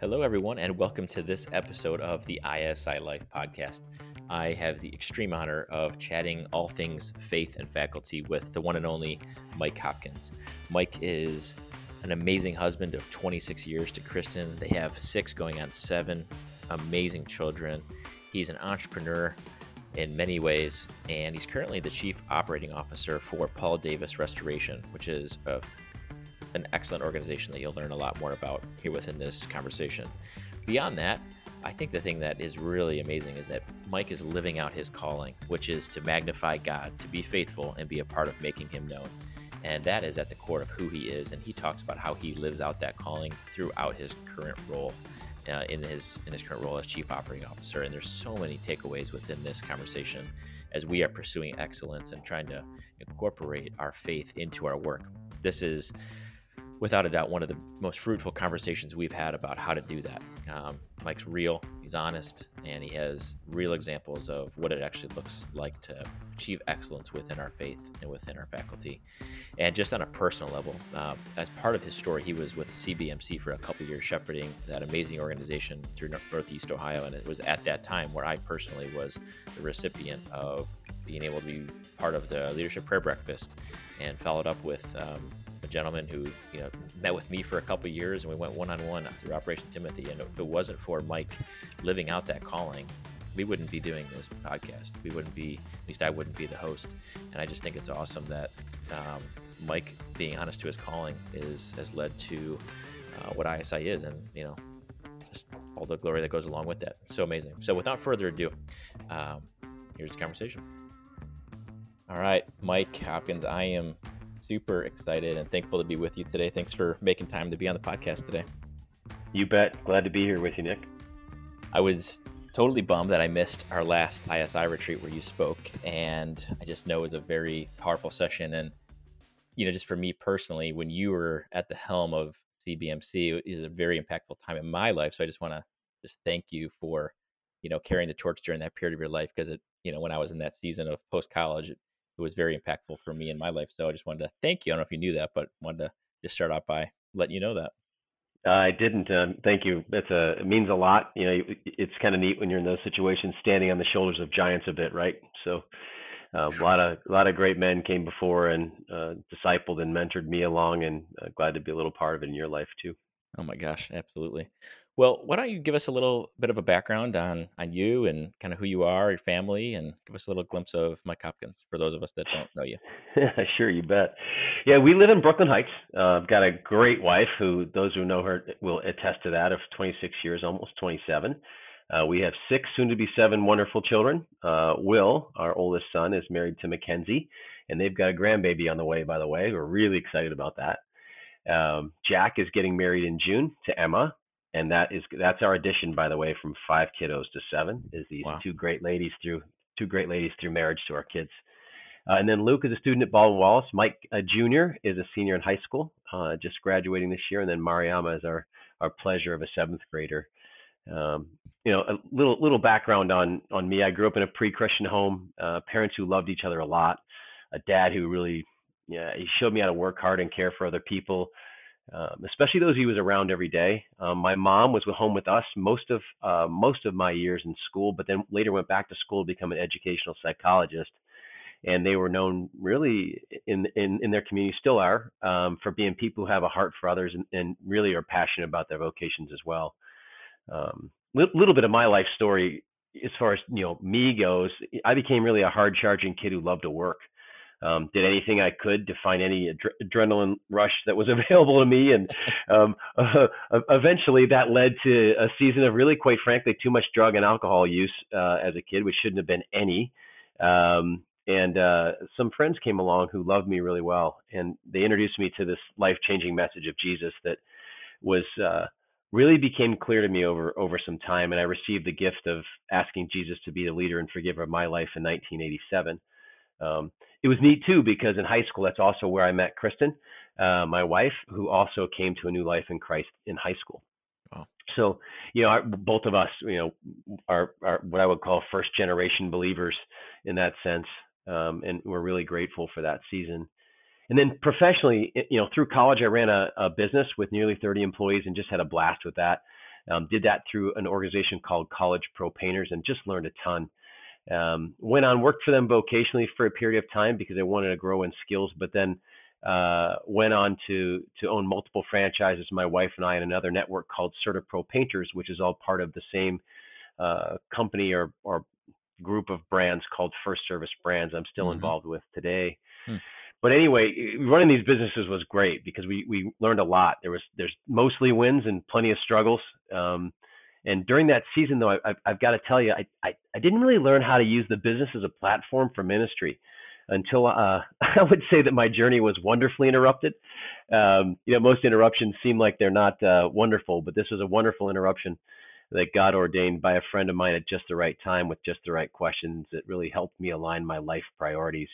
Hello, everyone, and welcome to this episode of the ISI Life podcast. I have the extreme honor of chatting all things faith and faculty with the one and only Mike Hopkins. Mike is an amazing husband of 26 years to Kristen. They have six going on seven amazing children. He's an entrepreneur in many ways, and he's currently the chief operating officer for Paul Davis Restoration, which is a an excellent organization that you'll learn a lot more about here within this conversation. Beyond that, I think the thing that is really amazing is that Mike is living out his calling, which is to magnify God, to be faithful, and be a part of making him known. And that is at the core of who he is. And he talks about how he lives out that calling throughout his current role. Uh, in his in his current role as chief operating officer, and there's so many takeaways within this conversation as we are pursuing excellence and trying to incorporate our faith into our work. This is without a doubt one of the most fruitful conversations we've had about how to do that. Um, Mike's real, he's honest, and he has real examples of what it actually looks like to achieve excellence within our faith and within our faculty. And just on a personal level, uh, as part of his story, he was with CBMC for a couple years, shepherding that amazing organization through Northeast Ohio. And it was at that time where I personally was the recipient of being able to be part of the leadership prayer breakfast and followed up with um, gentleman who you know met with me for a couple years, and we went one on one through Operation Timothy. And if it wasn't for Mike living out that calling, we wouldn't be doing this podcast. We wouldn't be, at least I wouldn't be the host. And I just think it's awesome that um, Mike being honest to his calling is has led to uh, what ISI is, and you know, just all the glory that goes along with that. So amazing. So without further ado, um, here's the conversation. All right, Mike Hopkins, I am super excited and thankful to be with you today. Thanks for making time to be on the podcast today. You bet. Glad to be here with you, Nick. I was totally bummed that I missed our last ISI retreat where you spoke, and I just know it was a very powerful session. And you know, just for me personally, when you were at the helm of CBMC, it is a very impactful time in my life. So I just want to just thank you for you know carrying the torch during that period of your life because it you know when I was in that season of post college, it it was very impactful for me in my life. So I just wanted to thank you. I don't know if you knew that, but wanted to just start off by letting you know that. I didn't. Um, thank you. That's a it means a lot. You know, it's kind of neat when you're in those situations, standing on the shoulders of giants a bit, right? So, uh, a lot of a lot of great men came before and uh, discipled and mentored me along, and uh, glad to be a little part of it in your life too. Oh my gosh, absolutely. Well, why don't you give us a little bit of a background on on you and kind of who you are, your family, and give us a little glimpse of Mike Hopkins for those of us that don't know you. sure, you bet. Yeah, we live in Brooklyn Heights. Uh, I've got a great wife who, those who know her will attest to that, of 26 years, almost 27. Uh, we have six, soon to be seven, wonderful children. Uh, Will, our oldest son, is married to Mackenzie, and they've got a grandbaby on the way. By the way, we're really excited about that. Um, Jack is getting married in June to Emma, and that is that's our addition, by the way, from five kiddos to seven. Is these wow. two great ladies through two great ladies through marriage to our kids. Uh, and then Luke is a student at Baldwin Wallace. Mike uh, Jr. is a senior in high school, uh, just graduating this year. And then Mariama is our our pleasure of a seventh grader. Um, you know, a little little background on on me. I grew up in a pre-Christian home. Uh, parents who loved each other a lot. A dad who really, yeah, he showed me how to work hard and care for other people um, especially those he was around every day. Um, my mom was home with us most of uh, most of my years in school, but then later went back to school to become an educational psychologist. And they were known really in in, in their community, still are, um, for being people who have a heart for others and, and really are passionate about their vocations as well. Um, little bit of my life story as far as you know me goes. I became really a hard charging kid who loved to work um, did anything I could to find any adrenaline rush that was available to me, and um, uh, eventually that led to a season of really, quite frankly, too much drug and alcohol use uh, as a kid, which shouldn't have been any. Um, and uh, some friends came along who loved me really well, and they introduced me to this life-changing message of Jesus that was uh, really became clear to me over over some time. And I received the gift of asking Jesus to be the leader and forgiver of my life in 1987. Um, it was neat too because in high school, that's also where I met Kristen, uh, my wife, who also came to a new life in Christ in high school. Wow. So, you know, our, both of us, you know, are, are what I would call first generation believers in that sense. Um, and we're really grateful for that season. And then professionally, you know, through college, I ran a, a business with nearly 30 employees and just had a blast with that. Um, did that through an organization called College Pro Painters and just learned a ton. Um, went on, worked for them vocationally for a period of time because I wanted to grow in skills, but then uh, went on to to own multiple franchises. My wife and I, and another network called CertaPro Painters, which is all part of the same uh, company or or group of brands called First Service Brands. I'm still mm-hmm. involved with today. Hmm. But anyway, running these businesses was great because we we learned a lot. There was there's mostly wins and plenty of struggles. Um, and during that season, though, I, I've, I've got to tell you, I, I I didn't really learn how to use the business as a platform for ministry until uh, I would say that my journey was wonderfully interrupted. Um, you know, most interruptions seem like they're not uh, wonderful, but this was a wonderful interruption that God ordained by a friend of mine at just the right time with just the right questions that really helped me align my life priorities.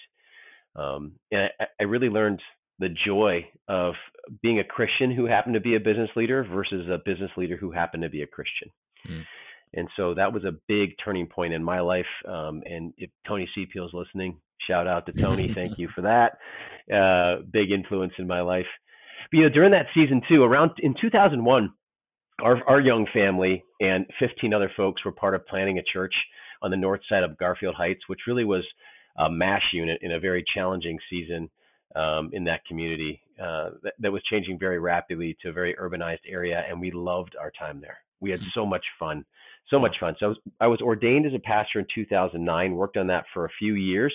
Um, and I, I really learned the joy of being a Christian who happened to be a business leader versus a business leader who happened to be a Christian. Mm. And so that was a big turning point in my life. Um, and if Tony Sepio is listening, shout out to Tony. Thank you for that. Uh, big influence in my life. But, you know, during that season too, around in 2001, our, our young family and 15 other folks were part of planning a church on the north side of Garfield Heights, which really was a MASH unit in a very challenging season um, in that community uh, that, that was changing very rapidly to a very urbanized area. And we loved our time there. We had so much fun so much fun. So I was, I was ordained as a pastor in 2009. Worked on that for a few years,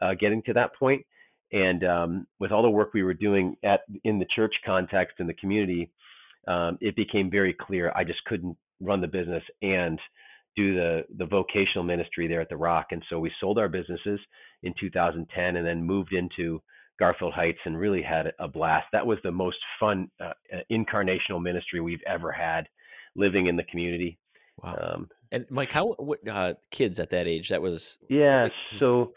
uh, getting to that point. And um, with all the work we were doing at in the church context in the community, um, it became very clear I just couldn't run the business and do the the vocational ministry there at the Rock. And so we sold our businesses in 2010, and then moved into Garfield Heights and really had a blast. That was the most fun uh, incarnational ministry we've ever had living in the community. Wow. Um, and Mike, how what, uh, kids at that age? That was yeah. So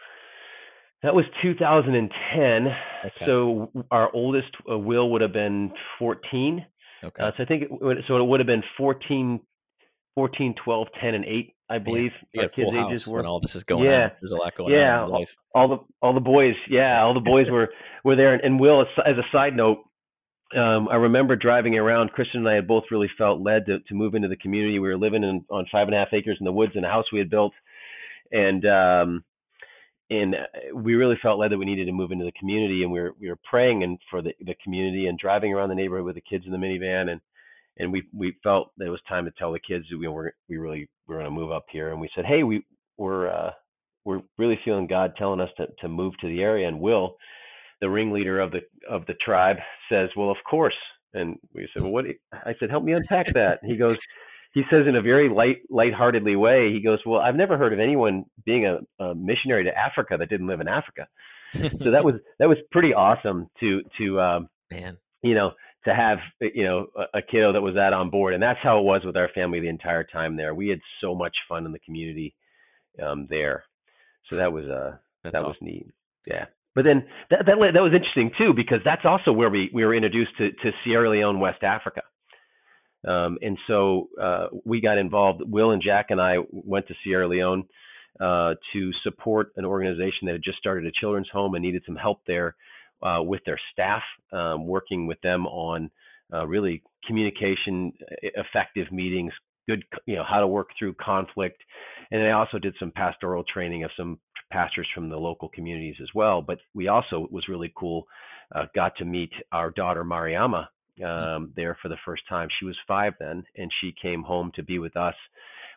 that was 2010. Okay. So our oldest uh, Will would have been 14. Okay. Uh, so I think it would, so. It would have been 14, 14, 12, 10, and 8. I believe yeah, our kids' ages were. When all this is going yeah. on, there's a lot going yeah, on. Yeah, all the all the boys. Yeah, all the boys were were there. And, and Will, as a side note, um, I remember driving around. Kristen and I had both really felt led to, to move into the community. We were living in, on five and a half acres in the woods in a house we had built, and um, and uh, we really felt led that we needed to move into the community. And we were we were praying and for the, the community and driving around the neighborhood with the kids in the minivan. And and we we felt that it was time to tell the kids that we were we really we were going to move up here. And we said, hey, we we're uh, we're really feeling God telling us to to move to the area, and will the ringleader of the of the tribe says, "Well, of course." And we said, "Well, what?" I said, "Help me unpack that." he goes, he says in a very light lightheartedly way, he goes, "Well, I've never heard of anyone being a, a missionary to Africa that didn't live in Africa." so that was that was pretty awesome to to um, man, you know, to have you know a, a kiddo that was that on board, and that's how it was with our family the entire time there. We had so much fun in the community um, there, so that was uh that awesome. was neat. Yeah. But then that, that that was interesting too because that's also where we we were introduced to to Sierra Leone, West Africa. Um, and so uh, we got involved. Will and Jack and I went to Sierra Leone uh, to support an organization that had just started a children's home and needed some help there uh, with their staff, um, working with them on uh, really communication, effective meetings, good, you know, how to work through conflict. And I also did some pastoral training of some pastors from the local communities as well. But we also it was really cool. Uh, got to meet our daughter Mariama hmm. um, there for the first time. She was five then, and she came home to be with us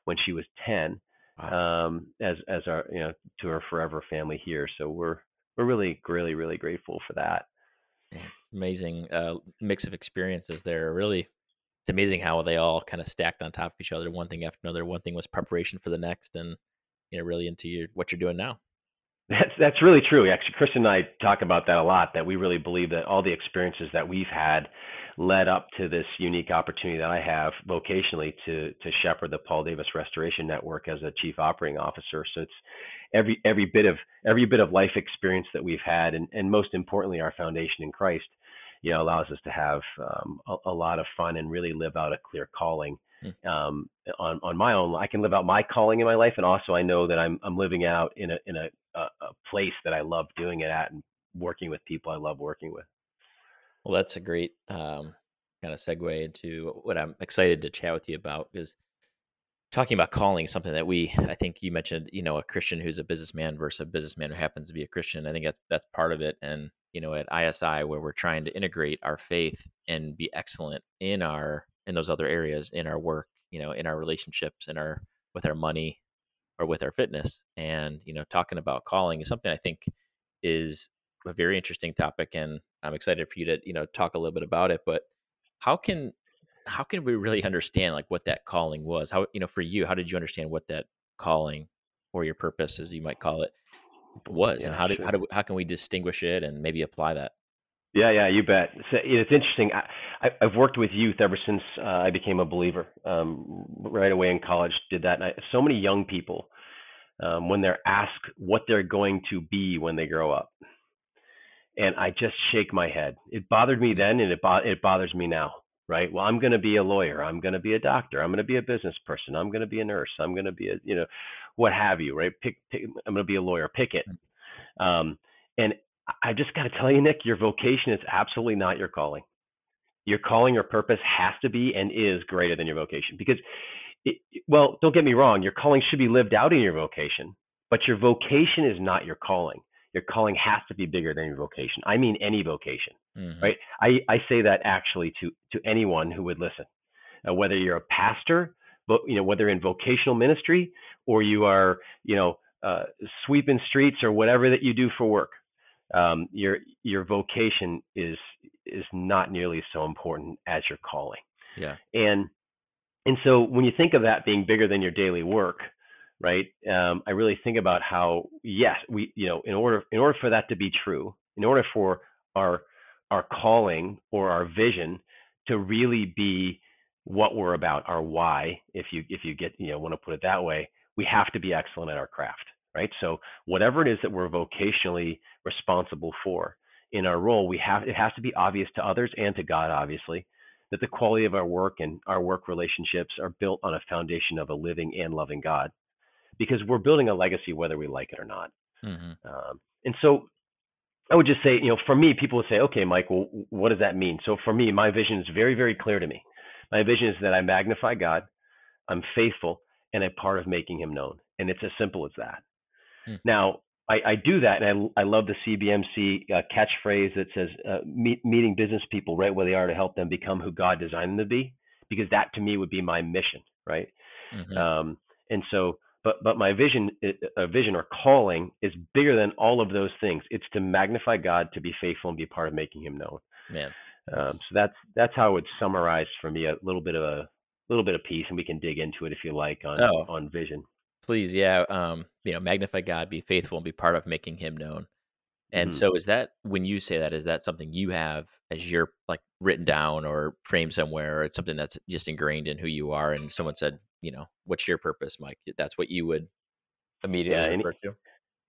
when she was ten, wow. um, as as our you know to her forever family here. So we're we're really really really grateful for that. Amazing uh, mix of experiences there. Really, it's amazing how they all kind of stacked on top of each other, one thing after another. One thing was preparation for the next, and you know really into your what you're doing now. That's that's really true. Actually, Chris and I talk about that a lot. That we really believe that all the experiences that we've had led up to this unique opportunity that I have vocationally to to shepherd the Paul Davis Restoration Network as a chief operating officer. So it's every every bit of every bit of life experience that we've had, and and most importantly, our foundation in Christ, you know, allows us to have um, a, a lot of fun and really live out a clear calling Hmm. um, on on my own. I can live out my calling in my life, and also I know that I'm I'm living out in a in a, a, a place that I love doing it at and working with people I love working with. Well, that's a great um, kind of segue into what I'm excited to chat with you about because talking about calling is something that we I think you mentioned, you know, a Christian who's a businessman versus a businessman who happens to be a Christian. I think that's that's part of it. And, you know, at ISI where we're trying to integrate our faith and be excellent in our in those other areas, in our work, you know, in our relationships, in our with our money or with our fitness. And, you know, talking about calling is something I think is a very interesting topic and I'm excited for you to, you know, talk a little bit about it. But how can how can we really understand like what that calling was? How you know for you, how did you understand what that calling or your purpose, as you might call it, was, yeah, and how did sure. how do how can we distinguish it and maybe apply that? Yeah, yeah, you bet. So, it's interesting. I, have worked with youth ever since uh, I became a believer. Um, right away in college, did that. And I, so many young people, um, when they're asked what they're going to be when they grow up, and I just shake my head. It bothered me then, and it bo- it bothers me now right? Well, I'm going to be a lawyer. I'm going to be a doctor. I'm going to be a business person. I'm going to be a nurse. I'm going to be a, you know, what have you, right? Pick, pick I'm going to be a lawyer. Pick it. Um, and I just got to tell you, Nick, your vocation is absolutely not your calling. Your calling or purpose has to be and is greater than your vocation because, it, well, don't get me wrong. Your calling should be lived out in your vocation, but your vocation is not your calling your calling has to be bigger than your vocation. I mean any vocation, mm-hmm. right? I, I say that actually to to anyone who would listen, uh, whether you're a pastor, but you know whether in vocational ministry or you are you know uh, sweeping streets or whatever that you do for work. Um, your your vocation is is not nearly so important as your calling. Yeah. And and so when you think of that being bigger than your daily work, right? Um, I really think about how yes, we you know in order in order for that to be true, in order for our our calling or our vision to really be what we're about, our why, if you if you get you know want to put it that way, we have to be excellent at our craft, right? So whatever it is that we're vocationally responsible for in our role, we have it has to be obvious to others and to God, obviously, that the quality of our work and our work relationships are built on a foundation of a living and loving God because we're building a legacy whether we like it or not. Mm-hmm. Um, and so I would just say, you know, for me, people would say, okay, Mike, well, what does that mean? So for me, my vision is very, very clear to me. My vision is that I magnify God, I'm faithful, and a part of making Him known. And it's as simple as that. Mm. Now, I, I, do that, and I, I love the CBMC uh, catchphrase that says, uh, meet, meeting business people right where they are to help them become who God designed them to be, because that to me would be my mission, right? Mm-hmm. Um, and so but but my vision a vision or calling is bigger than all of those things. It's to magnify god to be faithful and be part of making him known. Man. Um, so that's that's how would summarize for me a little bit of a little bit of piece and we can dig into it if you like on oh, on vision. Please yeah um you know magnify god be faithful and be part of making him known. And mm-hmm. so is that when you say that is that something you have as you're like written down or framed somewhere or it's something that's just ingrained in who you are and someone said you know, what's your purpose, Mike? That's what you would immediately yeah, any, to.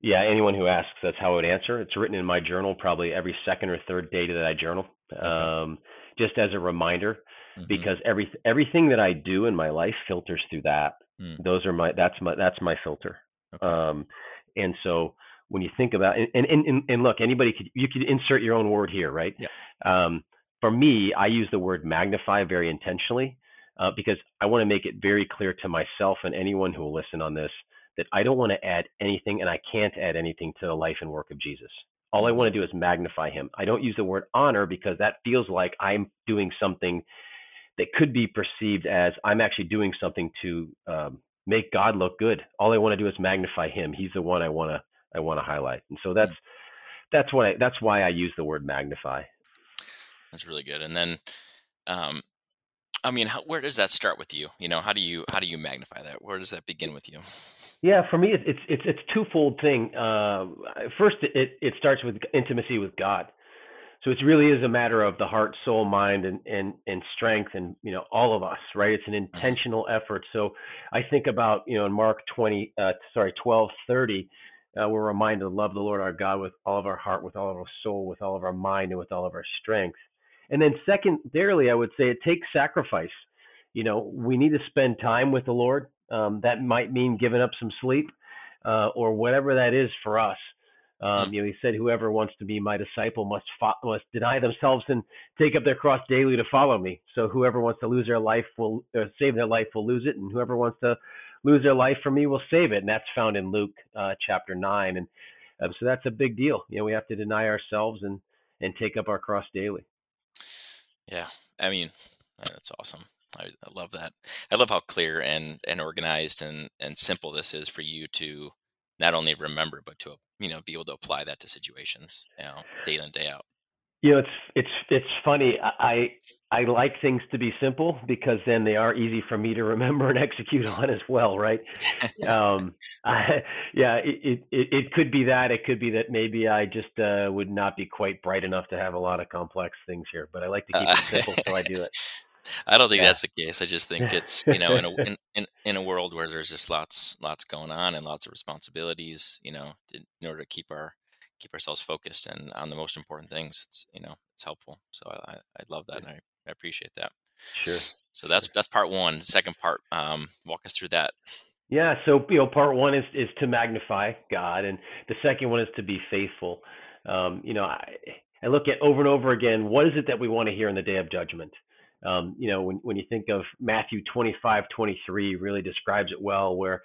Yeah, anyone who asks, that's how I would answer. It's written in my journal probably every second or third day that I journal, okay. um, just as a reminder, mm-hmm. because every everything that I do in my life filters through that. Mm. Those are my that's my that's my filter. Okay. Um, and so when you think about and, and and and look, anybody could you could insert your own word here, right? Yeah. Um, for me, I use the word magnify very intentionally uh, because I want to make it very clear to myself and anyone who will listen on this that I don't want to add anything and I can't add anything to the life and work of Jesus. All I want to do is magnify him. I don't use the word honor because that feels like I'm doing something that could be perceived as I'm actually doing something to um, make God look good. All I want to do is magnify him. He's the one I want to I want to highlight. And so that's that's what I, that's why I use the word magnify. That's really good. And then um, I mean, how, where does that start with you? You know, how do you how do you magnify that? Where does that begin with you? Yeah, for me, it's it's it's a twofold thing. Uh, first, it it starts with intimacy with God. So it really is a matter of the heart, soul, mind, and and and strength, and you know all of us, right? It's an mm-hmm. intentional effort. So I think about you know in Mark twenty, uh, sorry, twelve thirty, uh, we're reminded to love the Lord our God with all of our heart, with all of our soul, with all of our mind, and with all of our strength. And then secondarily, I would say it takes sacrifice. You know, we need to spend time with the Lord. Um, that might mean giving up some sleep uh, or whatever that is for us. Um. You know, he said, "Whoever wants to be my disciple must fo- must deny themselves and take up their cross daily to follow me." So whoever wants to lose their life will uh, save their life will lose it, and whoever wants to lose their life for me will save it. And that's found in Luke uh, chapter nine. And um, so that's a big deal. You know, we have to deny ourselves and and take up our cross daily. Yeah, I mean, uh, that's awesome. I, I love that. I love how clear and and organized and and simple this is for you to not only remember but to you know be able to apply that to situations you know day in and day out you know it's it's it's funny i i like things to be simple because then they are easy for me to remember and execute on as well right um I, yeah it, it it could be that it could be that maybe i just uh would not be quite bright enough to have a lot of complex things here but i like to keep it simple so i do it I don't think yeah. that's the case. I just think it's you know in a in, in, in, a world where there's just lots lots going on and lots of responsibilities, you know, in order to keep our keep ourselves focused and on the most important things, it's you know it's helpful. So I I love that and I, I appreciate that. Sure. So that's that's part one. Second part, um, walk us through that. Yeah. So you know, part one is is to magnify God, and the second one is to be faithful. Um, you know, I I look at over and over again. What is it that we want to hear in the day of judgment? Um, you know, when, when you think of Matthew 25, 23 really describes it well, where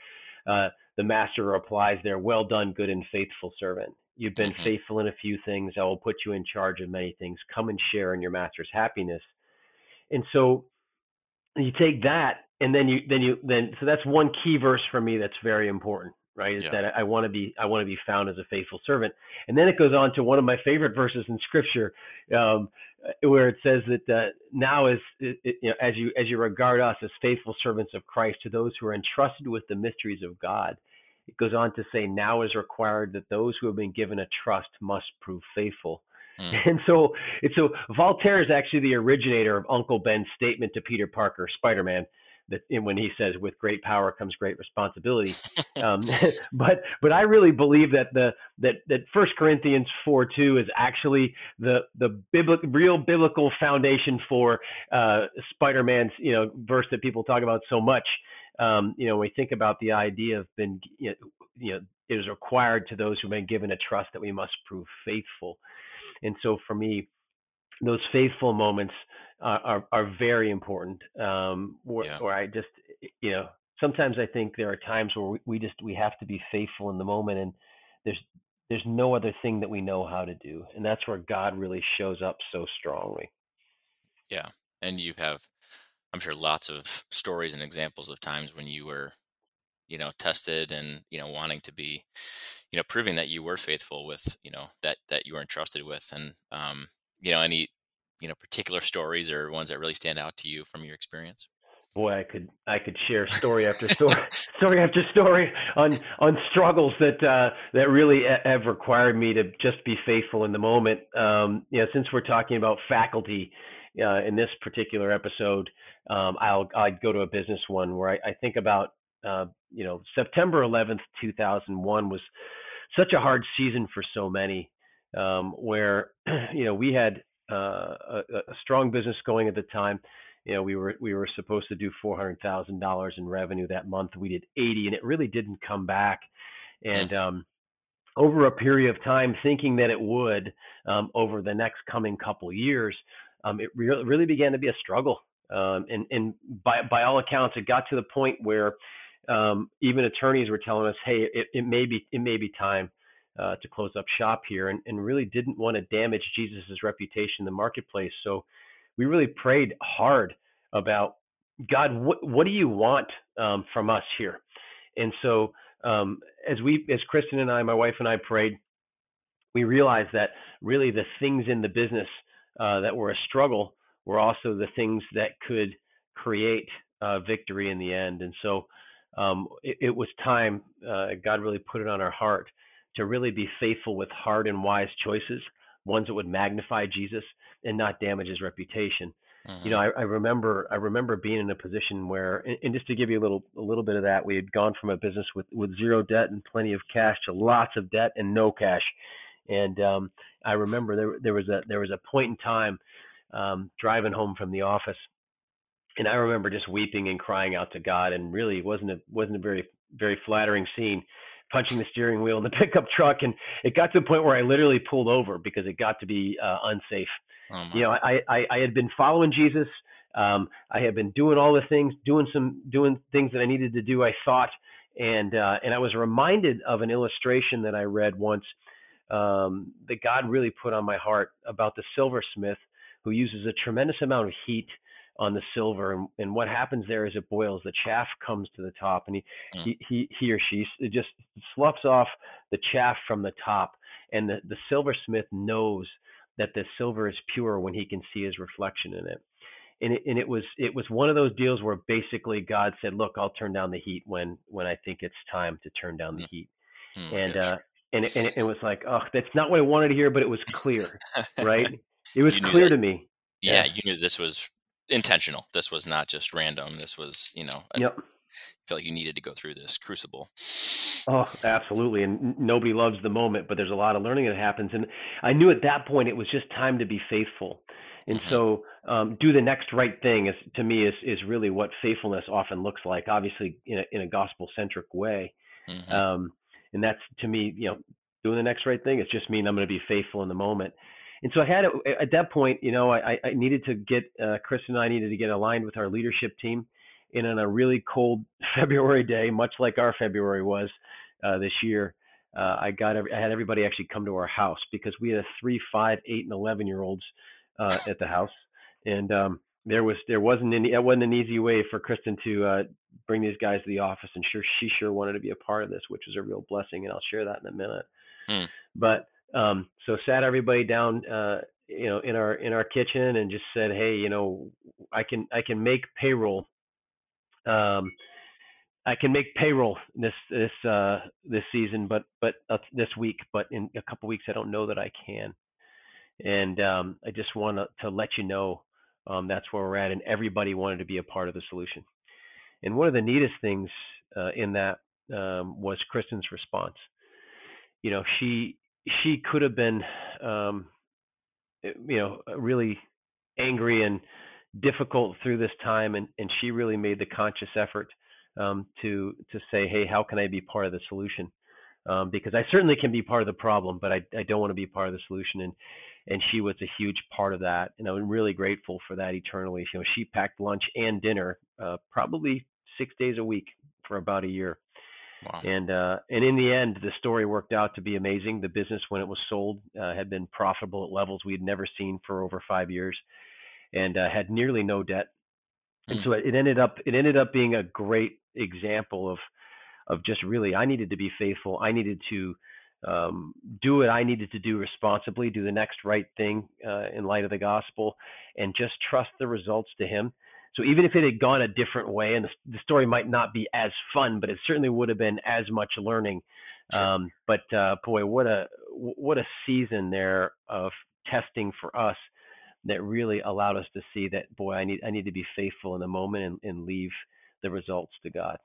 uh, the master replies there, well done, good and faithful servant. You've been mm-hmm. faithful in a few things. I will put you in charge of many things. Come and share in your master's happiness. And so you take that and then you, then you, then, so that's one key verse for me that's very important right? Is yeah. that I want to be I want to be found as a faithful servant. And then it goes on to one of my favorite verses in Scripture, um, where it says that uh, now is you know, as you as you regard us as faithful servants of Christ to those who are entrusted with the mysteries of God. It goes on to say, now is required that those who have been given a trust must prove faithful. Mm. And so, and so Voltaire is actually the originator of Uncle Ben's statement to Peter Parker, Spider-Man, that when he says with great power comes great responsibility um, but but i really believe that the that that first corinthians 4 2 is actually the the biblical real biblical foundation for uh, spider-man's you know verse that people talk about so much um, you know when we think about the idea of been you know, you know it is required to those who've been given a trust that we must prove faithful and so for me those faithful moments are, are, are very important. Um, where, yeah. where I just, you know, sometimes I think there are times where we, we just we have to be faithful in the moment, and there's there's no other thing that we know how to do, and that's where God really shows up so strongly. Yeah, and you have, I'm sure, lots of stories and examples of times when you were, you know, tested and you know wanting to be, you know, proving that you were faithful with, you know, that that you were entrusted with, and um, you know, any you know particular stories or ones that really stand out to you from your experience? Boy, I could I could share story after story, story after story on on struggles that uh, that really have required me to just be faithful in the moment. Um, you know, since we're talking about faculty uh, in this particular episode, um, I'll I'd go to a business one where I, I think about uh, you know September 11th, 2001 was such a hard season for so many, um, where you know we had uh, a, a, strong business going at the time. You know, we were we were supposed to do four hundred thousand dollars in revenue that month. We did eighty, and it really didn't come back. And um, over a period of time, thinking that it would um, over the next coming couple years, um, it re- really began to be a struggle. Um, and and by by all accounts, it got to the point where um, even attorneys were telling us, "Hey, it, it may be it may be time uh, to close up shop here and, and really didn't want to damage Jesus's reputation in the marketplace. So we really prayed hard about God, what, what do you want um, from us here? And so um, as we, as Kristen and I, my wife and I prayed, we realized that really the things in the business uh, that were a struggle were also the things that could create uh, victory in the end. And so um, it, it, was time. Uh, God really put it on our heart to really be faithful with hard and wise choices, ones that would magnify Jesus and not damage his reputation. Mm-hmm. You know. I, I, remember I remember being in a position where, and, and, just to give you a little a little bit of that, we had gone from a business with with zero debt and plenty of cash to lots of debt and no cash. And um, I remember there there was a there was a point in time um, driving home from the office, and I remember just weeping and crying out to God, and really wasn't a wasn't a very very flattering scene punching the steering wheel in the pickup truck, and it got to a point where I literally pulled over because it got to be uh, unsafe. Oh you know, I, I I had been following Jesus. Um, I had been doing all the things, doing some doing things that I needed to do. I thought, and uh, and I was reminded of an illustration that I read once um, that God really put on my heart about the silversmith who uses a tremendous amount of heat on the silver. And, and what happens there is it boils. The chaff comes to the top and he mm. he, he he or she just sloughs off the chaff from the top. And the, the silversmith knows that the silver is pure when he can see his reflection in it. And it, and it was it was one of those deals where basically God said look I'll turn down the heat when when I think it's time to turn down the mm. heat. Mm, and uh and it, and it, was like oh that's not what I wanted to hear but it was clear right it was clear that, to me yeah, yeah, you knew this was intentional. This was not just random. This was, you know, yep. I feel like you needed to go through this crucible. Oh, absolutely. And nobody loves the moment, but there's a lot of learning that happens. And I knew at that point it was just time to be faithful. And mm-hmm. so, um, do the next right thing is to me is is really what faithfulness often looks like. Obviously, in a, in a gospel centric way, mm-hmm. um, and that's to me, you know, doing the next right thing. It's just mean I'm going to be faithful in the moment and so I had at that point, you know, I, I needed to get uh, Chris and I needed to get aligned with our leadership team. And on a really cold February day, much like our February was uh, this year, uh, I got I had everybody actually come to our house because we had a three, five, eight, and eleven year olds uh, at the house, and um, there was there wasn't any it wasn't an easy way for Kristen to uh, bring these guys to the office, and sure she sure wanted to be a part of this, which was a real blessing, and I'll share that in a minute. Mm. But um, so sat everybody down, uh, you know, in our in our kitchen and just said, hey, you know, I can I can make payroll. Um, I can make payroll this this uh, this season, but but uh, this week, but in a couple weeks, I don't know that I can. And um, I just want to let you know um, that's where we're at, and everybody wanted to be a part of the solution. And one of the neatest things uh, in that um, was Kristen's response. You know, she she could have been, um, eh, you know, really angry and difficult through this time, and, and she really made the conscious effort um, to to say, hey, how can I be part of the solution? Um, because I certainly can be part of the problem, but I, I don't want to be part of the solution. And and she was a huge part of that, and I'm really grateful for that eternally. You know, she packed lunch and dinner uh, probably six days a week for about a year. Wow. And uh, and in the end, the story worked out to be amazing. The business, when it was sold, uh, had been profitable at levels we had never seen for over five years, and uh, had nearly no debt. And so it ended up it ended up being a great example of of just really I needed to be faithful. I needed to um, do what I needed to do responsibly, do the next right thing uh, in light of the gospel, and just trust the results to Him. So even if it had gone a different way, and the, the story might not be as fun, but it certainly would have been as much learning. Um, but uh, boy, what a what a season there of testing for us that really allowed us to see that boy, I need I need to be faithful in the moment and, and leave the results to God.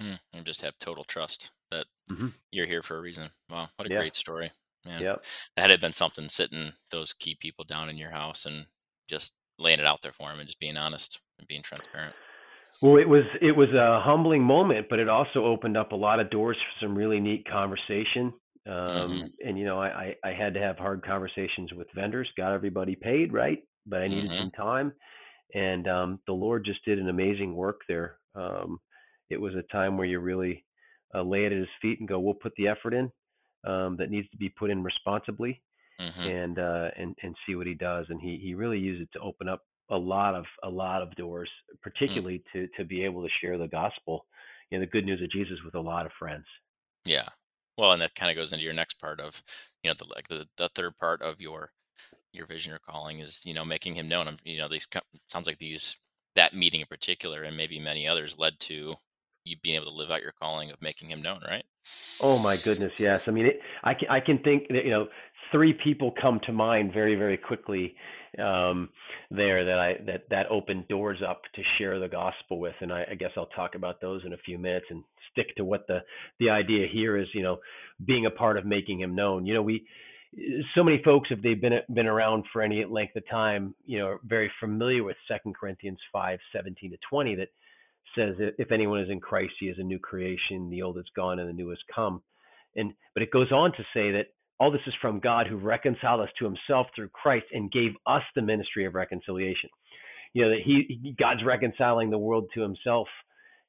Mm, and just have total trust that mm-hmm. you're here for a reason. Wow, what a yeah. great story. Man, yep. that had been something sitting those key people down in your house and just laying it out there for them and just being honest and being transparent. Well, it was it was a humbling moment, but it also opened up a lot of doors for some really neat conversation. Um, mm-hmm. And you know, I, I had to have hard conversations with vendors, got everybody paid, right? But I needed mm-hmm. some time, and um, the Lord just did an amazing work there. Um, it was a time where you really uh, lay it at His feet and go, "We'll put the effort in um, that needs to be put in responsibly, mm-hmm. and uh, and and see what He does." And He He really used it to open up a lot of a lot of doors, mm. particularly mm. to to be able to share the gospel, know, the good news of Jesus with a lot of friends. Yeah, well, and that kind of goes into your next part of, you know, the like the the third part of your your vision or calling is you know making him known. You know, these sounds like these that meeting in particular, and maybe many others, led to you being able to live out your calling of making him known, right? Oh my goodness, yes. I mean, it, I can I can think that you know three people come to mind very very quickly um, there that I that that opened doors up to share the gospel with, and I, I guess I'll talk about those in a few minutes and stick to what the the idea here is. You know, being a part of making Him known. You know, we so many folks if they've been been around for any length of time, you know, are very familiar with Second Corinthians five seventeen to twenty that says if anyone is in Christ, he is a new creation. The old is gone and the new has come. And but it goes on to say that all this is from God who reconciled us to himself through Christ and gave us the ministry of reconciliation. You know, that he God's reconciling the world to himself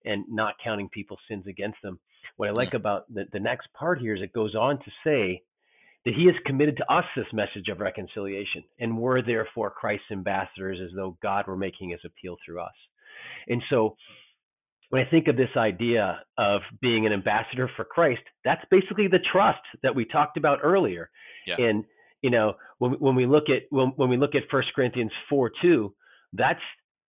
and not counting people's sins against them. What I like about the, the next part here is it goes on to say that he has committed to us this message of reconciliation, and we're therefore Christ's ambassadors as though God were making his appeal through us. And so when I think of this idea of being an ambassador for Christ, that's basically the trust that we talked about earlier. Yeah. And you know, when when we look at when when we look at First Corinthians four two, that's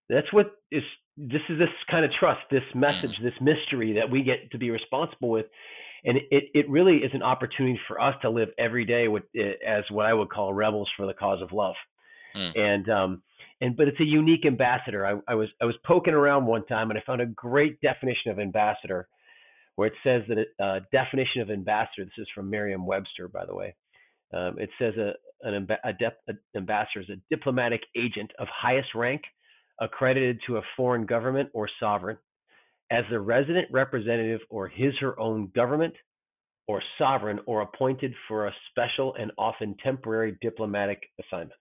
that's what is this is this kind of trust, this message, mm. this mystery that we get to be responsible with. And it, it really is an opportunity for us to live every day with, eh, as what I would call rebels for the cause of love. Mm. And um, and but it's a unique ambassador. I, I was I was poking around one time and I found a great definition of ambassador, where it says that a uh, definition of ambassador. This is from Merriam-Webster, by the way. Um, it says a an a a ambassador is a diplomatic agent of highest rank, accredited to a foreign government or sovereign, as the resident representative or his her own government or sovereign or appointed for a special and often temporary diplomatic assignment.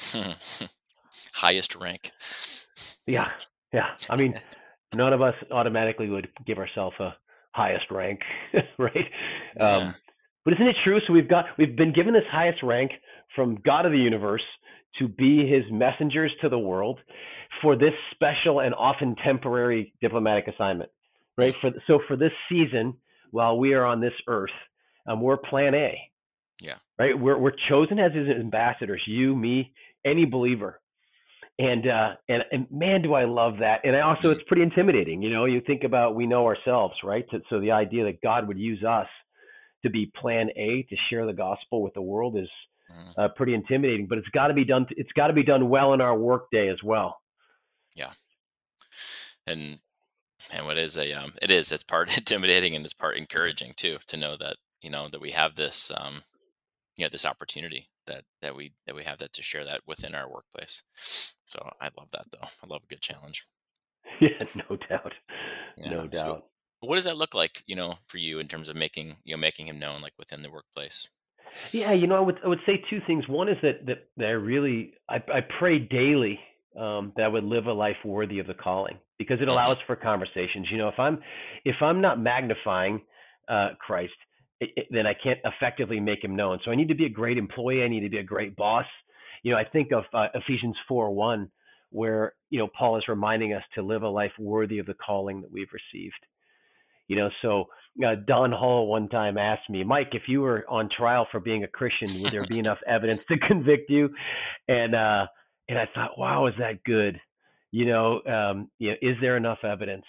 Highest rank. Yeah, yeah. I mean, none of us automatically would give ourselves a highest rank, right? Yeah. Um, but isn't it true? So we've got we've been given this highest rank from God of the universe to be His messengers to the world for this special and often temporary diplomatic assignment, right? For so for this season, while we are on this earth, um, we're Plan A. Yeah. Right. We're we're chosen as His ambassadors. You, me, any believer. And, uh, and and man, do I love that! And I also, it's pretty intimidating. You know, you think about we know ourselves, right? So, so the idea that God would use us to be Plan A to share the gospel with the world is mm-hmm. uh, pretty intimidating. But it's got to be done. It's got to be done well in our workday as well. Yeah, and and what is a um, it is it's part intimidating and it's part encouraging too to know that you know that we have this um, you know this opportunity that that we that we have that to share that within our workplace. So I love that though. I love a good challenge. Yeah, no doubt. Yeah. No doubt. So what does that look like, you know, for you in terms of making you know making him known like within the workplace? Yeah, you know, I would I would say two things. One is that that, that I really I, I pray daily um, that I would live a life worthy of the calling because it mm-hmm. allows for conversations. You know, if I'm if I'm not magnifying uh, Christ, it, it, then I can't effectively make him known. So I need to be a great employee. I need to be a great boss. You know, I think of uh, Ephesians 4 1, where, you know, Paul is reminding us to live a life worthy of the calling that we've received. You know, so uh, Don Hall one time asked me, Mike, if you were on trial for being a Christian, would there be enough evidence to convict you? And, uh, and I thought, wow, is that good? You know, um, you know, is there enough evidence?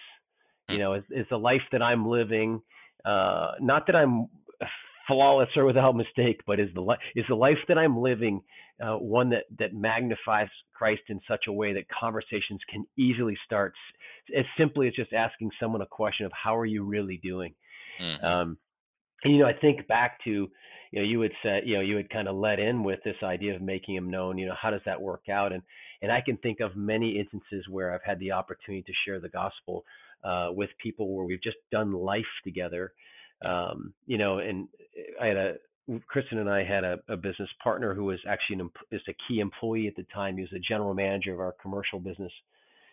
You know, is, is the life that I'm living, uh, not that I'm flawless or without mistake, but is the li- is the life that I'm living uh, one that that magnifies Christ in such a way that conversations can easily start as simply as just asking someone a question of how are you really doing. Mm-hmm. Um, and you know, I think back to you know you would say you know you would kind of let in with this idea of making him known. You know, how does that work out? And and I can think of many instances where I've had the opportunity to share the gospel uh, with people where we've just done life together um, you know, and I had a Kristen and I had a, a business partner who was actually an, is a key employee at the time. He was the general manager of our commercial business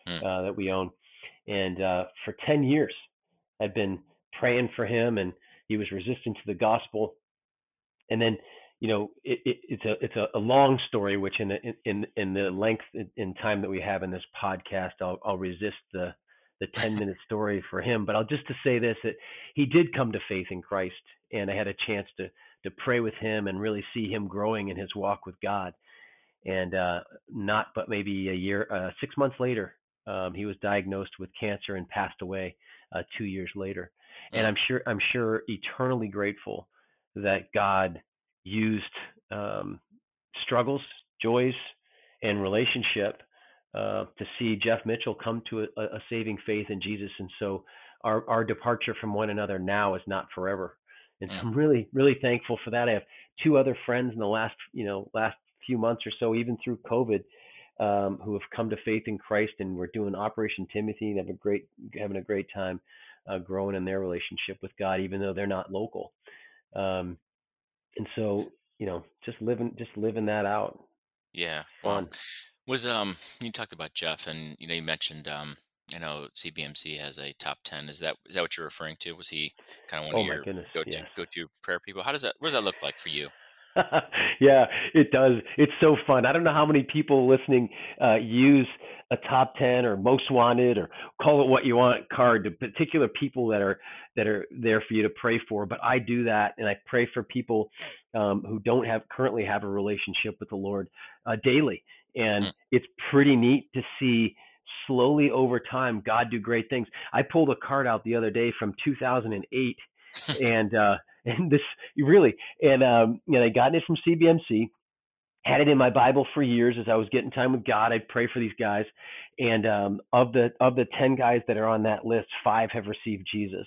mm. uh, that we own, and uh, for ten years, I'd been praying for him, and he was resistant to the gospel. And then, you know, it, it, it's a it's a, a, long story, which in the, in in the length in time that we have in this podcast, I'll I'll resist the the 10 minute story for him. But I'll just to say this that he did come to faith in Christ, and I had a chance to to pray with him and really see him growing in his walk with God. And uh, not but maybe a year, uh, six months later, um, he was diagnosed with cancer and passed away uh, two years later. And I'm sure I'm sure eternally grateful that God used um, struggles, joys, and relationship uh, to see Jeff Mitchell come to a, a, saving faith in Jesus. And so our, our departure from one another now is not forever. And so I'm really, really thankful for that. I have two other friends in the last, you know, last few months or so, even through COVID, um, who have come to faith in Christ, and we're doing Operation Timothy and have a great having a great time uh, growing in their relationship with God, even though they're not local. Um, and so, you know, just living just living that out. Yeah. Wow. Was um you talked about Jeff and you know you mentioned um I know CBMC has a top ten. Is that is that what you're referring to? Was he kind of one Oh of your goodness, go to yes. go to prayer people? How does that what does that look like for you? yeah, it does. It's so fun. I don't know how many people listening uh, use a top ten or most wanted or call it what you want card to particular people that are that are there for you to pray for. But I do that, and I pray for people um, who don't have currently have a relationship with the Lord uh, daily, and Mm, it's pretty neat to see slowly over time God do great things. I pulled a card out the other day from 2008 and uh and this really and um know I got it from CBMC had it in my Bible for years as I was getting time with God. I'd pray for these guys and um of the of the 10 guys that are on that list 5 have received Jesus.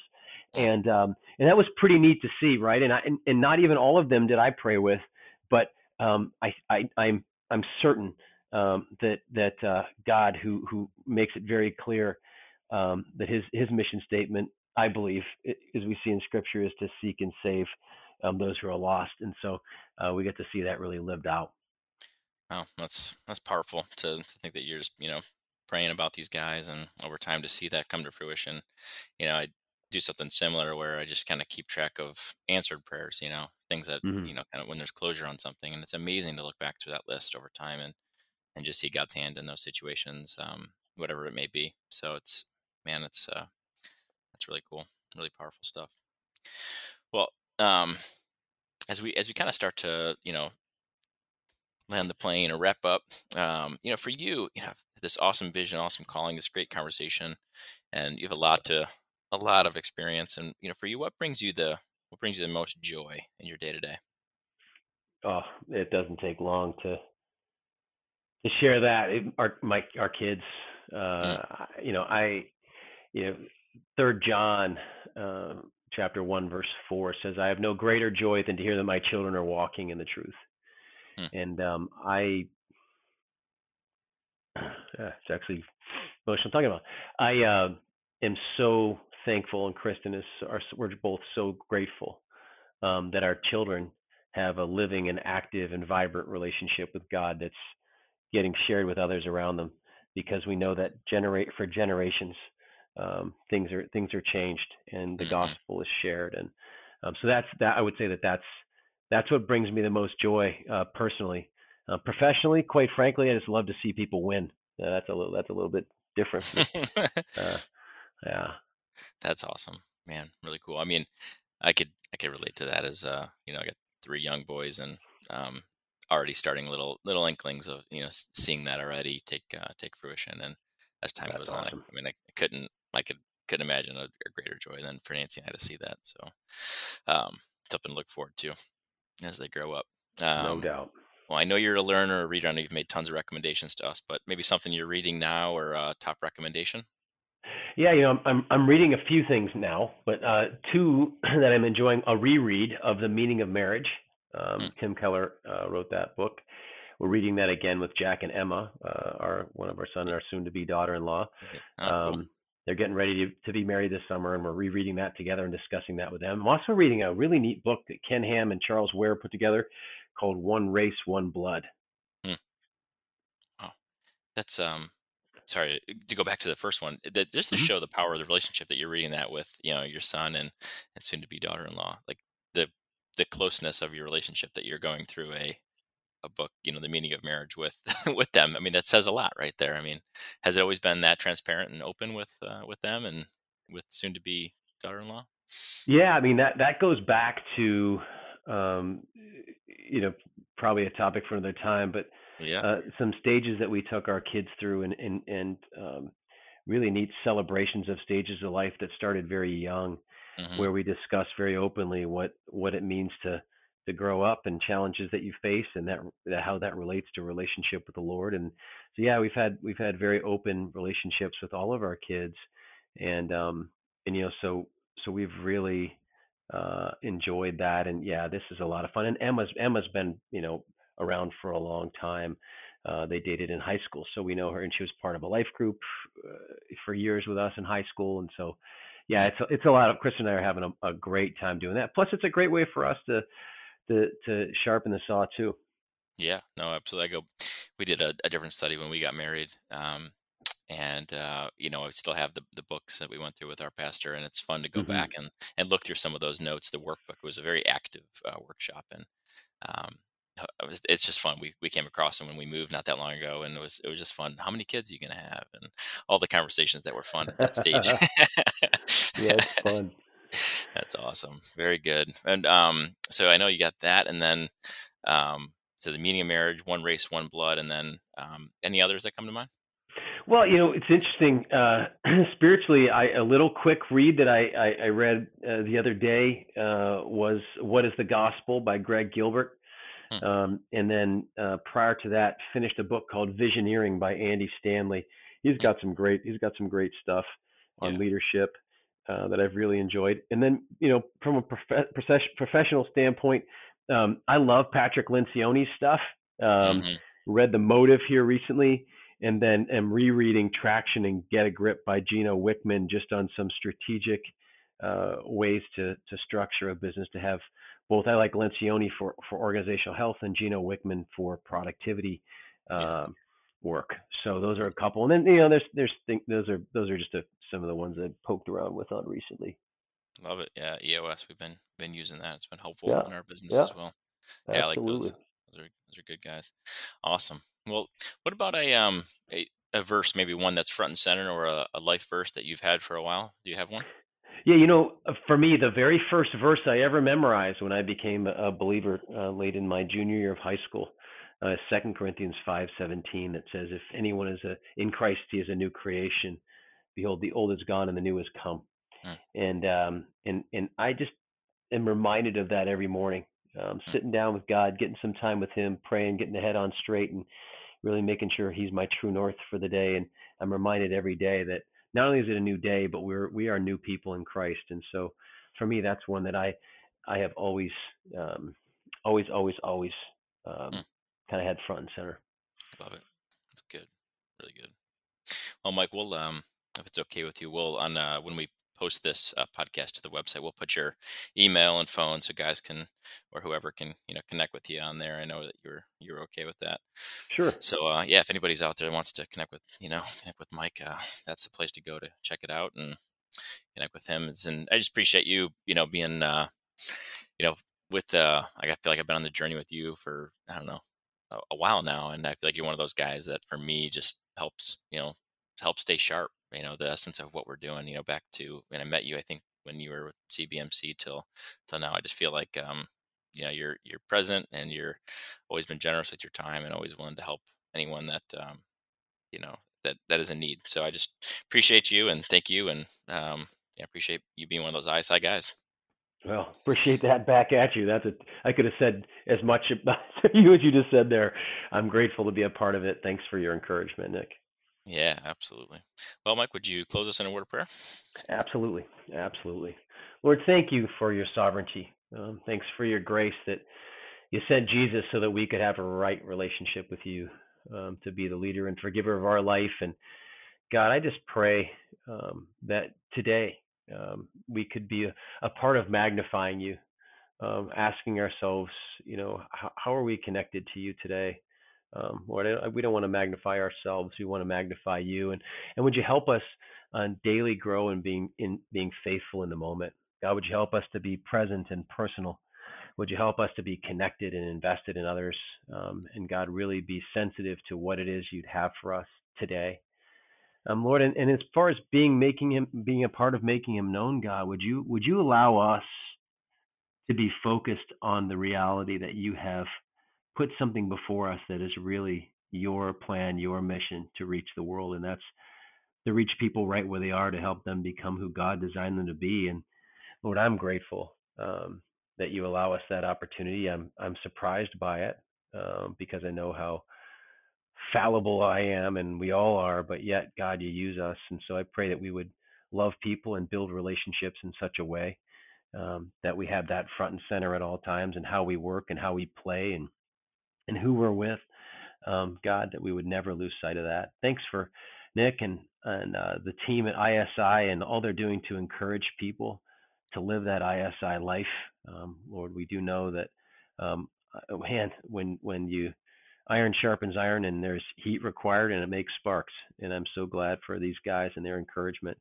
Mm, and um and that was pretty neat to see right? And I and, and not even all of them did I pray with but um I I I'm I'm certain um that that uh God who who makes it very clear um that his his mission statement I believe, as we see in Scripture, is to seek and save um, those who are lost, and so uh, we get to see that really lived out. Oh, that's that's powerful to, to think that you're just you know praying about these guys and over time to see that come to fruition. You know, I do something similar where I just kind of keep track of answered prayers. You know, things that hmm you know kind of when there's closure on something, and it's amazing to look back through that list over time and and just see God's hand in those situations, um, whatever it may be. So it's man, it's uh, that's really cool, really powerful stuff. Well, um, as we as we kind of start to you know land the plane or wrap up, um, you know, for you, you know, this awesome vision, awesome calling, this great conversation, and you have a lot to a lot of experience. And you know, for you, what brings you the what brings you the most joy in your day to day? Oh, it doesn't take long to to share that. It, our my our kids, uh, Mm, you know, I, you know, Third John, uh, chapter one, verse four says, "I have no greater joy than to hear that my children are walking in the truth." mm, And um, I, yeah, it's actually emotional talking about. I uh, am so thankful, and Kristen is. Are, we're both so grateful um, that our children have a living and active and vibrant relationship with God that's getting shared with others around them, because we know that generate for generations um, things are things are changed and the hmm gospel is shared, and um, so that's that. I would say that that's that's what brings me the most joy uh, personally. Uh, professionally, quite frankly, I just love to see people win. Uh, that's a little that's a little bit different. Uh, yeah. That's awesome, man. Really cool. I mean, I could I could relate to that as uh, you know, I got three young boys and um already starting little little inklings of, you know, seeing that already take uh, take fruition and as time That's goes on, I. I mean, I, I couldn't I could couldn't imagine a, a greater joy than for Nancy and I to see that. So, um, something to look forward to as they grow up. No Um, doubt. well, I know you're a learner, a reader, and you've made tons of recommendations to us, but maybe something you're reading now or a top recommendation. Yeah, you know, I'm I'm, I'm reading a few things now, but uh, two that I'm enjoying a reread of The Meaning of Marriage. Um, Mm, Tim Keller uh, wrote that book. We're reading that again with Jack and Emma, uh, our one of our son and our soon-to-be daughter-in-law. okay. Oh, cool. Um, they're getting ready to, to be married this summer, and we're rereading that together and discussing that with them. I'm also reading a really neat book that Ken Ham and Charles Ware put together called One Race, One Blood. Mm, wow. That's um sorry to go back to the first one. That just to hmm show the power of the relationship that you're reading that with, you know, your son and and soon to be daughter-in-law. Like the closeness of your relationship that you're going through a a book, you know, the meaning of marriage with with them. I mean, that says a lot right there. I mean, has it always been that transparent and open with uh, with them and with soon to be daughter-in-law? Yeah, I mean that that goes back to um, you know probably a topic for another time, but Yeah. uh, some stages that we took our kids through and and, and um, really neat celebrations of stages of life that started very young, hmm where we discuss very openly what what it means to to grow up and challenges that you face and that how that relates to relationship with the Lord. And so yeah, we've had we've had very open relationships with all of our kids, and um and you know so so we've really uh enjoyed that. And yeah this is a lot of fun. And emma's emma's been you know around for a long time. Uh, they dated in high school, so we know her, and she was part of a life group uh, for years with us in high school, and so yeah, it's a, it's a lot of Chris and I are having a, a great time doing that. Plus, it's a great way for us to to to sharpen the saw too. Yeah, no, absolutely. I go. We did a, a different study when we got married, um, and uh, you know, I still have the the books that we went through with our pastor, and it's fun to go hmm back and and look through some of those notes. The workbook was a very active uh, workshop, and um, it's just fun. We we came across them when we moved not that long ago, and it was it was just fun. How many kids are you gonna have, and all the conversations that were fun at that stage. yeah, it's fun. That's awesome. Very good. And um, so I know you got that, and then um, so the meaning of marriage, one race, one blood, and then um, any others that come to mind? Well, you know, it's interesting. Uh, spiritually, I, a little quick read that I, I, I read uh, the other day uh, was "What Is the Gospel" by Greg Gilbert, Hmm. um, and then uh, prior to that, finished a book called Visioneering by Andy Stanley. He's got some great he's got some great stuff on Yeah. leadership uh, that I've really enjoyed. And then, you know, from a prof- profes- professional standpoint, um, I love Patrick Lencioni's stuff. Um, hmm read The Motive here recently, and then am rereading Traction and Get a Grip by Gino Wickman, just on some strategic uh, ways to to structure a business to have both. I like Lencioni for for organizational health and Gino Wickman for productivity um, work. So those are a couple, and then you know, there's there's think those are those are just a, some of the ones that poked around with on recently. Love it. Yeah, EOS. We've been been using that. It's been helpful Yeah, in our business yeah, as well. Yeah, I like those. absolutely. Those are those are good guys. Awesome. Well, what about a um a, a verse, maybe one that's front and center, or a, a life verse that you've had for a while? Do you have one? Yeah, you know, uh, for me, the very first verse I ever memorized when I became a believer uh, late in my junior year of high school, uh, Second Corinthians five seventeen, that says, "If anyone is a, in Christ, he is a new creation. Behold, the old is gone and the new has come." Mm, And um, and and I just am reminded of that every morning. Um, mm, sitting down with God, getting some time with Him, praying, getting the head on straight, and really making sure He's my true north for the day. And I'm reminded every day that not only is it a new day, but we're we are new people in Christ. And so, for me, that's one that I I have always um, always always always um, mm. kind of had front and center. Love it. It's good. Really good. Well, Mike, we'll um if it's okay with you, we'll on uh when we post this uh, podcast to the website, we'll put your email and phone so guys can or whoever can you know connect with you on there. I know that you're you're okay with that. Sure. So uh, yeah, if anybody's out there that wants to connect with you know connect with Mike, uh, that's the place to go to check it out and connect with him. It's, and I just appreciate you you know being uh, you know with uh, I feel like I've been on the journey with you for I don't know a, a while now, and I feel like you're one of those guys that for me just helps you know help stay sharp. You know the essence of what we're doing. You know back to when I met you, I think when you were with CBMC till till now. I just feel like um, you know you're you're present and you're always been generous with your time and always willing to help anyone that um, you know that that is in need. So I just appreciate you and thank you and um, yeah, appreciate you being one of those ISI guys. Well, appreciate that back at you. That's a I could have said as much about you as you just said there. I'm grateful to be a part of it. Thanks for your encouragement, Nick. Yeah, absolutely. Well, Mike, would you close us in a word of prayer? Absolutely. Absolutely. Lord, thank you for your sovereignty. Um, thanks for your grace that you sent Jesus so that we could have a right relationship with you, um, to be the leader and forgiver of our life. And God, I just pray um, that today um, we could be a, a part of magnifying you, um, asking ourselves, you know, how, how are we connected to you today? Um, Lord, we don't want to magnify ourselves. We want to magnify you. And and would you help us uh, daily grow in being in being faithful in the moment? God, would you help us to be present and personal? Would you help us to be connected and invested in others? Um, and God, really be sensitive to what it is you'd have for us today. Um, Lord, and, and as far as being making him being a part of making him known, God, would you would you allow us to be focused on the reality that you have put something before us that is really your plan, your mission to reach the world, and that's to reach people right where they are to help them become who God designed them to be. And Lord, I'm grateful um, that you allow us that opportunity. I'm I'm surprised by it um, because I know how fallible I am, and we all are. But yet, God, you use us, and so I pray that we would love people and build relationships in such a way um, that we have that front and center at all times, and how we work and how we play and and who we're with. um, God, that we would never lose sight of that. Thanks for Nick and and uh, the team at ISI and all they're doing to encourage people to live that ISI life. Um, Lord, we do know that, um, uh, man, when when you iron sharpens iron and there's heat required and it makes sparks. And I'm so glad for these guys and their encouragement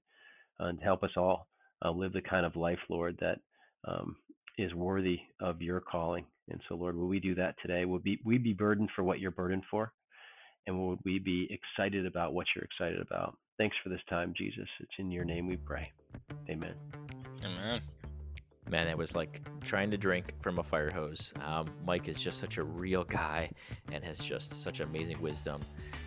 uh, to help us all uh, live the kind of life, Lord, that um, is worthy of your calling. And so, Lord, will we do that today? Will be we be burdened for what you're burdened for? And will we be excited about what you're excited about? Thanks for this time, Jesus. It's in your name we pray. Amen. Amen. Man, it was like trying to drink from a fire hose. Um, Mike is just such a real guy and has just such amazing wisdom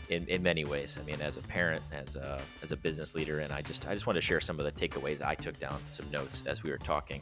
in, in many ways. I mean, as a parent, as a as a business leader, and I just I just wanted to share some of the takeaways I took down some notes as we were talking,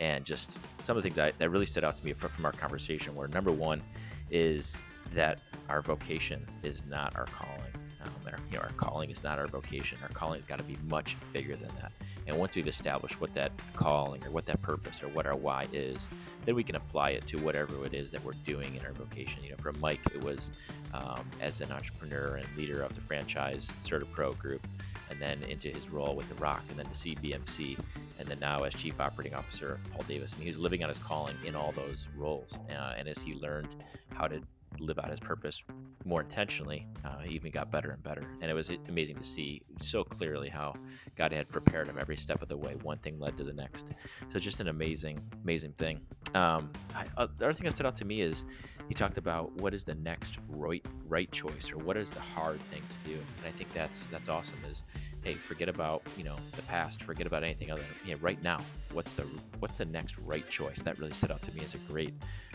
and just some of the things that, that really stood out to me from, from our conversation. Were number one is that our vocation is not our calling. Um, our, you know, our calling is not our vocation. Our calling has got to be much bigger than that. And once we've established what that calling or what that purpose or what our why is, then we can apply it to whatever it is that we're doing in our vocation. You know, for Mike, it was um, as an entrepreneur and leader of the franchise CertaPro group, and then into his role with The Rock, and then to CBMC, and then now as Chief Operating Officer of Paul Davis. And he was living on his calling in all those roles. Uh, and as he learned how to live out his purpose more intentionally, uh, he even got better and better. And it was amazing to see so clearly how God had prepared him every step of the way. One thing led to the next. So just an amazing, amazing thing. Um, I, uh, the other thing that stood out to me is he talked about what is the next right right choice or what is the hard thing to do. And I think that's that's awesome. Is hey, forget about you know the past, forget about anything other. Than, you right now, what's the what's the next right choice? That really stood out to me as a great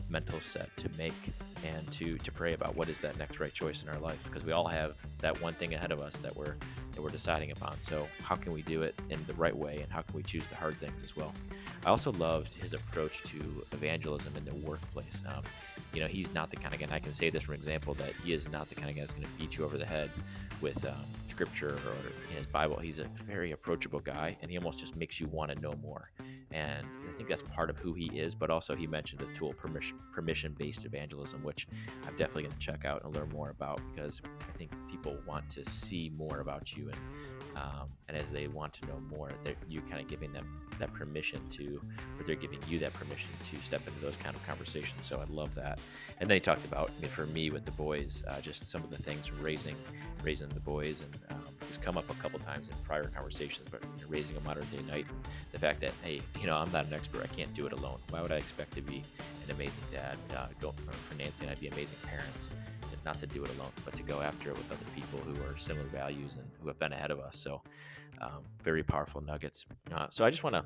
mental set to make and to to pray about what is that next right choice in our life because we all have that one thing ahead of us that we're that we're deciding upon. So how can we do it in the right way and how can we choose the hard things as well? I also loved his approach to evangelism in the workplace. Um, you know, he's not the kind of guy. I can say this from example that he is not the kind of guy that's going to beat you over the head with um, scripture or in his Bible. He's a very approachable guy, and he almost just makes you want to know more. And I think that's part of who he is. But also, he mentioned the tool permission based evangelism, which I'm definitely going to check out and learn more about because I think people want to see more about you and um, and as they want to know more, you're kind of giving them that permission to, or they're giving you that permission to step into those kind of conversations. So I love that. And then he talked about, I mean, for me with the boys, uh, just some of the things raising, raising the boys, and um, it's come up a couple times in prior conversations, but you know, raising a modern day knight, the fact that hey, you know, I'm not an expert, I can't do it alone. Why would I expect to be an amazing dad? Uh, go for Nancy and I'd be amazing parents not to do it alone, but to go after it with other people who are similar values and who have been ahead of us. So, um, very powerful nuggets. Uh, so, I just want to,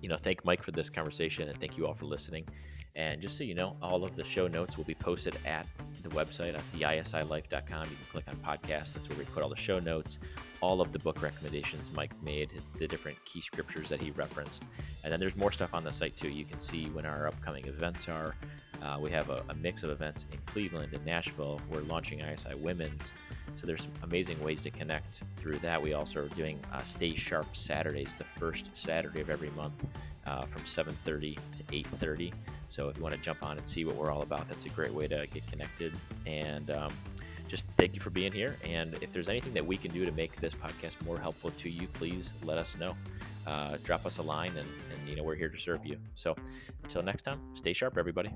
you know, thank Mike for this conversation and thank you all for listening. And just so you know, all of the show notes will be posted at the website at theisilife.com. You can click on podcast. That's where we put all the show notes, all of the book recommendations Mike made, the different key scriptures that he referenced. And then there's more stuff on the site too. You can see when our upcoming events are. Uh, we have a, a, mix of events in Cleveland and Nashville. We're launching ISI Women's. So there's amazing ways to connect through that. We also are doing uh, Stay Sharp Saturdays, the first Saturday of every month uh, from 7.30 to 8.30. So if you want to jump on and see what we're all about, that's a great way to get connected. And um, just thank you for being here. And if there's anything that we can do to make this podcast more helpful to you, please let us know. Uh, drop us a line, and, and you know we're here to serve you. So until next time, stay sharp, everybody.